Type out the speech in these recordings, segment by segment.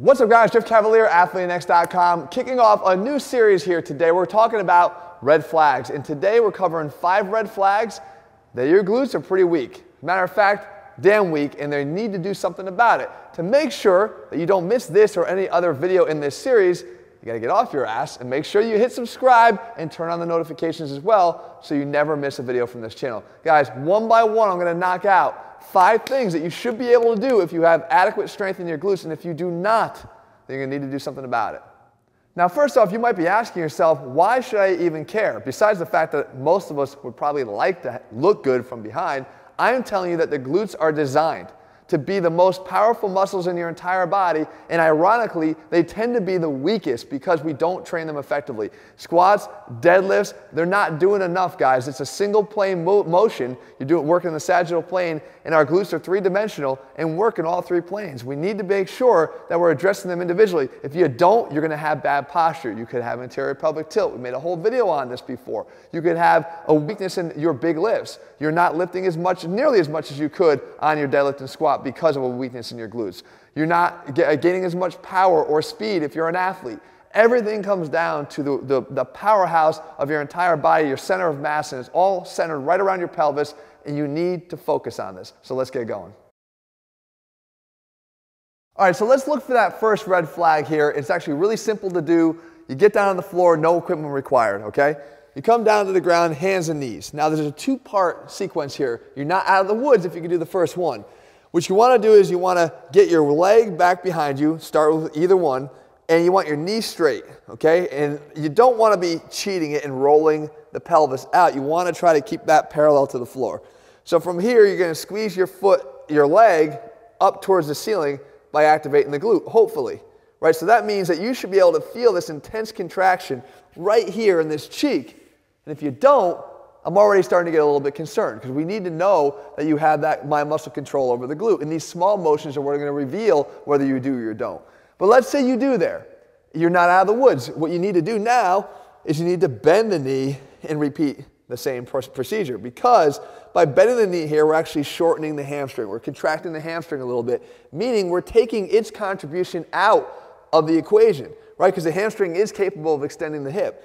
What's up guys, Jeff Cavaliere, AthleanX.com, kicking off a new series here today. We're talking about red flags, and today we're covering five red flags that your glutes are pretty weak. Matter of fact, damn weak, and they need to do something about it. To make sure that you don't miss this or any other video in this series, you gotta get off your ass and make sure you hit subscribe and turn on the notifications as well so you never miss a video from this channel. Guys, one by one, I'm gonna knock out five things that you should be able to do if you have adequate strength in your glutes, and if you do not, then you're going to need to do something about it. Now, first off, you might be asking yourself, why should I even care? Besides the fact that most of us would probably like to look good from behind, I am telling you that the glutes are designed to be the most powerful muscles in your entire body, and ironically, they tend to be the weakest because we don't train them effectively. Squats, deadlifts, they're not doing enough, guys. It's a single plane mo motion. You're doing working in the sagittal plane, and our glutes are three-dimensional and work in all three planes. We need to make sure that we're addressing them individually. If you don't, you're to have bad posture. You could have anterior pelvic tilt. We made a whole video on this before. You could have a weakness in your big lifts. You're not lifting as much, nearly as much as you could on your deadlift and squat because of a weakness in your glutes. You're not uh, gaining as much power or speed if you're an athlete. Everything comes down to the, the, the, powerhouse of your entire body, your center of mass, and it's all centered right around your pelvis, and you need to focus on this. So let's get going. All right, so let's look for that first red flag here. It's actually really simple to do. You get down on the floor, no equipment required, okay? You come down to the ground, hands and knees. Now there's a two-part sequence here. You're not out of the woods if you can do the first one. What you want to do is you want to get your leg back behind you, start with either one, and you want your knee straight, okay? And you don't want to be cheating it and rolling the pelvis out. You want to try to keep that parallel to the floor. So from here, you're going to squeeze your foot, your leg up towards the ceiling by activating the glute, hopefully. Right? So that means that you should be able to feel this intense contraction right here in this cheek. And if you don't, I'm already starting to get a little bit concerned because we need to know that you have that mind muscle control over the glute. And these small motions are what are going to reveal whether you do or you don't. But let's say you do there. You're not out of the woods. What you need to do now is you need to bend the knee and repeat the same procedure because by bending the knee here, we're actually shortening the hamstring. We're contracting the hamstring a little bit, meaning we're taking its contribution out of the equation, right? Because the hamstring is capable of extending the hip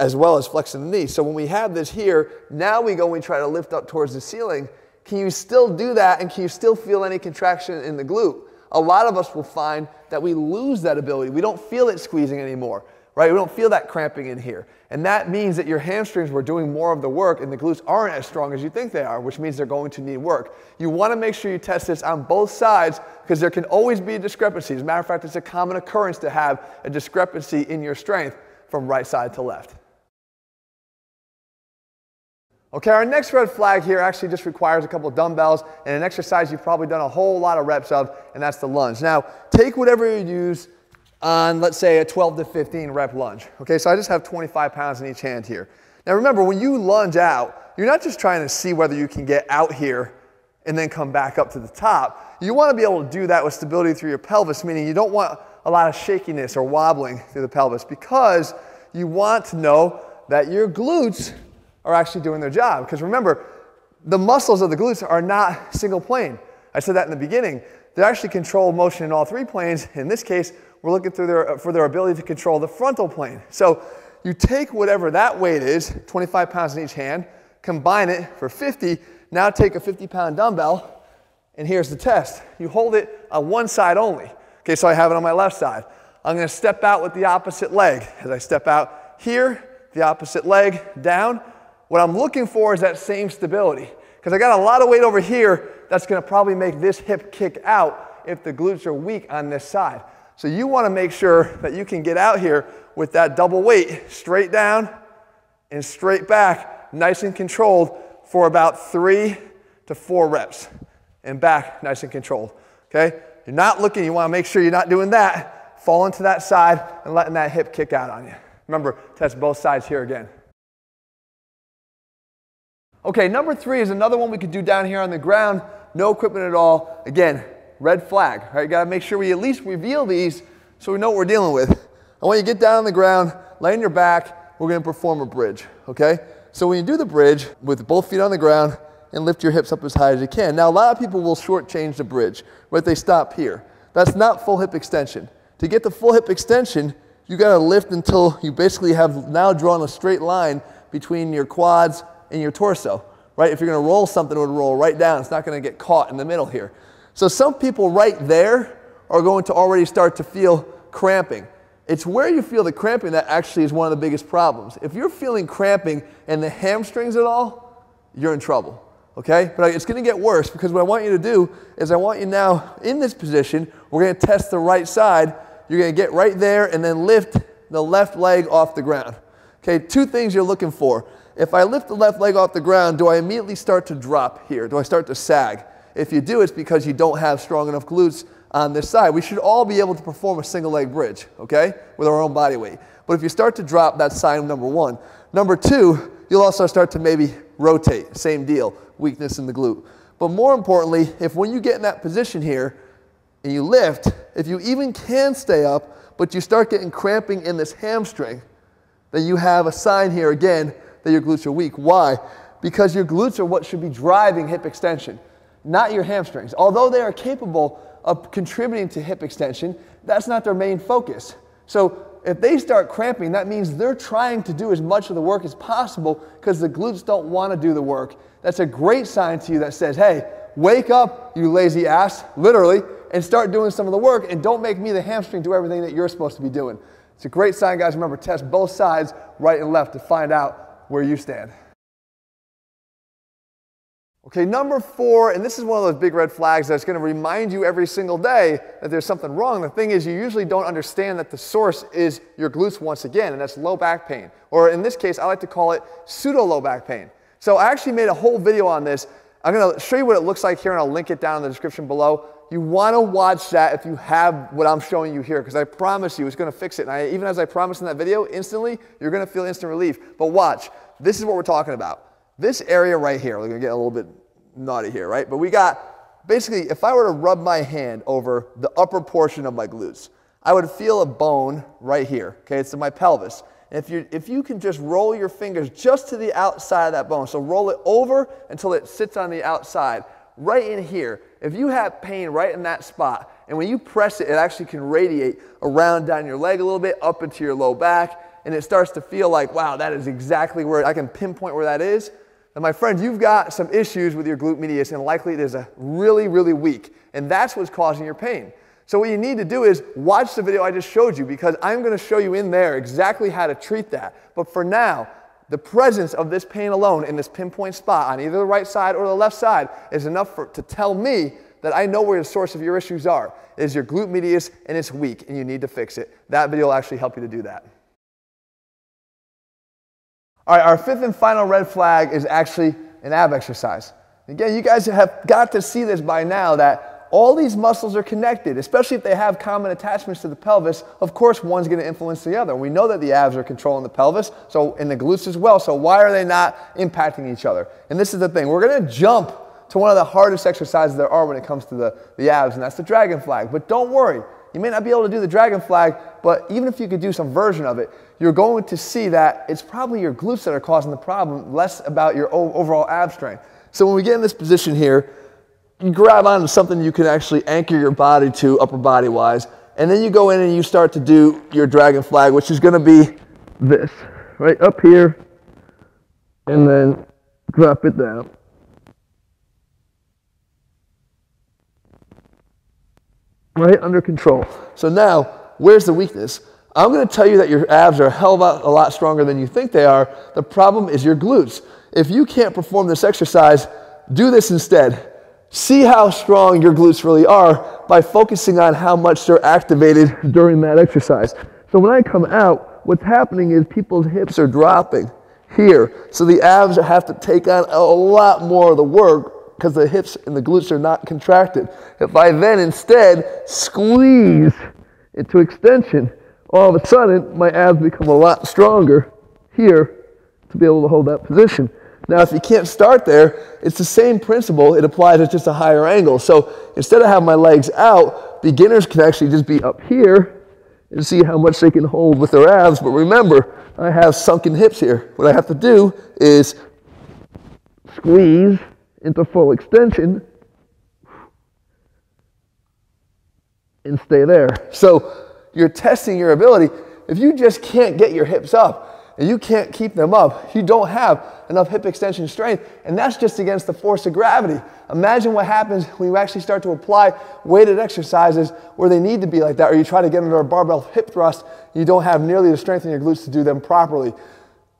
as well as flexing the knee. So when we have this here, now we go and we try to lift up towards the ceiling. Can you still do that and can you still feel any contraction in the glute? A lot of us will find that we lose that ability. We don't feel it squeezing anymore, right? We don't feel that cramping in here. And that means that your hamstrings were doing more of the work and the glutes aren't as strong as you think they are, which means they're going to need work. You want to make sure you test this on both sides because there can always be a discrepancy. As a matter of fact, it's a common occurrence to have a discrepancy in your strength from right side to left. Okay, our next red flag here actually just requires a couple dumbbells and an exercise you've probably done a whole lot of reps of, and that's the lunge. Now, take whatever you use on, let's say, a 12 to 15 rep lunge. Okay, so I just have 25 pounds in each hand here. Now remember, when you lunge out, you're not just trying to see whether you can get out here and then come back up to the top. You want to be able to do that with stability through your pelvis, meaning you don't want a lot of shakiness or wobbling through the pelvis because you want to know that your glutes are actually doing their job. Because remember, the muscles of the glutes are not single plane. I said that in the beginning. They actually control motion in all three planes. In this case, we're looking through their, for their ability to control the frontal plane. So you take whatever that weight is, 25 pounds in each hand, combine it for 50, now take a 50 pound dumbbell, and here's the test. You hold it on one side only. Okay, so I have it on my left side. I'm gonna step out with the opposite leg. As I step out here, the opposite leg down, what I'm looking for is that same stability. Because I got a lot of weight over here that's going to probably make this hip kick out if the glutes are weak on this side. So you want to make sure that you can get out here with that double weight straight down and straight back, nice and controlled for about three to four reps. And back, nice and controlled. Okay? You're not looking, you want to make sure you're not doing that. Falling to that side and letting that hip kick out on you. Remember, test both sides here again. Okay, number three is another one we could do down here on the ground, no equipment at all. Again, red flag, right? You gotta make sure we at least reveal these so we know what we're dealing with. And when you get down on the ground, lay on your back, we're gonna perform a bridge, okay? So when you do the bridge with both feet on the ground and lift your hips up as high as you can. Now, a lot of people will shortchange the bridge, right? They stop here. That's not full hip extension. To get the full hip extension, you got to lift until you basically have now drawn a straight line between your quads and your torso, right? If you're going to roll something, it would roll right down. It's not going to get caught in the middle here. So some people right there are going to already start to feel cramping. It's where you feel the cramping that actually is one of the biggest problems. If you're feeling cramping in the hamstrings at all, you're in trouble. Okay? But it's going to get worse because what I want you to do is I want you now in this position, we're going to test the right side. You're going to get right there and then lift the left leg off the ground. Okay, two things you're looking for. If I lift the left leg off the ground, do I immediately start to drop here? Do I start to sag? If you do, it's because you don't have strong enough glutes on this side. We should all be able to perform a single leg bridge, okay, with our own body weight. But if you start to drop, that's sign number one. Number two, you'll also start to maybe rotate. Same deal, weakness in the glute. But more importantly, if when you get in that position here and you lift, if you even can stay up, but you start getting cramping in this hamstring, then you have a sign here again that your glutes are weak. Why? Because your glutes are what should be driving hip extension, not your hamstrings. Although they are capable of contributing to hip extension, that's not their main focus. So if they start cramping, that means they're trying to do as much of the work as possible because the glutes don't want to do the work. That's a great sign to you that says, hey, wake up, you lazy ass, literally, and start doing some of the work and don't make me the hamstring do everything that you're supposed to be doing. It's a great sign, guys. Remember, test both sides, right and left, to find out where you stand. Okay, number four, and this is one of those big red flags that's going to remind you every single day that there's something wrong. The thing is, you usually don't understand that the source is your glutes once again, and that's low back pain. Or in this case, I like to call it pseudo low back pain. So I actually made a whole video on this. I'm going to show you what it looks like here, and I'll link it down in the description below. You want to watch that if you have what I'm showing you here, because I promise you it's going to fix it. And I, even as I promised in that video, instantly, you're going to feel instant relief. But watch, this is what we're talking about. This area right here, we're going to get a little bit naughty here, right? But we got, basically, if I were to rub my hand over the upper portion of my glutes, I would feel a bone right here, okay? It's in my pelvis. If you, if you can just roll your fingers just to the outside of that bone, so roll it over until it sits on the outside, right in here, if you have pain right in that spot, and when you press it, it actually can radiate around down your leg a little bit, up into your low back, and it starts to feel like, wow, that is exactly where I can pinpoint where that is. And my friend, you've got some issues with your glute medius, and likely it is a really, really weak, and that's what's causing your pain. So what you need to do is watch the video I just showed you because I'm going to show you in there exactly how to treat that. But for now, the presence of this pain alone in this pinpoint spot on either the right side or the left side is enough for, to tell me that I know where the source of your issues are. It is your glute medius and it's weak and you need to fix it. That video will actually help you to do that. All right, our fifth and final red flag is actually an ab exercise. Again, you guys have got to see this by now that all these muscles are connected, especially if they have common attachments to the pelvis. Of course, one's going to influence the other. We know that the abs are controlling the pelvis, so in the glutes as well. So why are they not impacting each other? And this is the thing. We're going to jump to one of the hardest exercises there are when it comes to the, the abs, and that's the dragon flag. But don't worry. You may not be able to do the dragon flag, but even if you could do some version of it, you're going to see that it's probably your glutes that are causing the problem, less about your overall ab strength. So when we get in this position here, grab onto something you can actually anchor your body to upper body wise, and then you go in and you start to do your dragon flag, which is going to be this, right up here, and then drop it down. Right under control. So now, where's the weakness? I'm going to tell you that your abs are a hell of a, a lot stronger than you think they are. The problem is your glutes. If you can't perform this exercise, do this instead. See how strong your glutes really are by focusing on how much they're activated during that exercise. So when I come out, what's happening is people's hips are dropping here. So the abs have to take on a lot more of the work because the hips and the glutes are not contracted. If I then instead squeeze into extension, all of a sudden my abs become a lot stronger here to be able to hold that position. Now, if you can't start there, it's the same principle. It applies at just a higher angle. So instead of having my legs out, beginners can actually just be up here and see how much they can hold with their abs. But remember, I have sunken hips here. What I have to do is squeeze into full extension and stay there. So you're testing your ability. If you just can't get your hips up, and you can't keep them up, you don't have enough hip extension strength, and that's just against the force of gravity. Imagine what happens when you actually start to apply weighted exercises where they need to be like that, or you try to get under a barbell hip thrust, you don't have nearly the strength in your glutes to do them properly.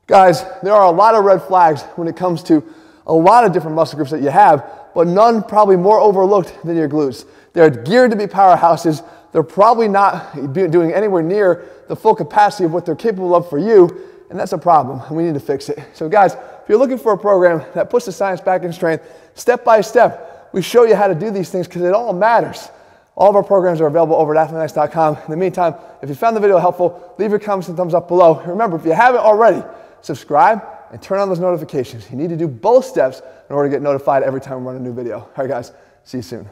Guys, there are a lot of red flags when it comes to a lot of different muscle groups that you have, but none probably more overlooked than your glutes. They're geared to be powerhouses. They're probably not doing anywhere near the full capacity of what they're capable of for you, and that's a problem, and we need to fix it. So, guys, if you're looking for a program that puts the science back in strength, step by step, we show you how to do these things because it all matters. All of our programs are available over at athleanx.com. In the meantime, if you found the video helpful, leave your comments and thumbs up below. Remember, if you haven't already, subscribe and turn on those notifications. You need to do both steps in order to get notified every time we run a new video. All right, guys, see you soon.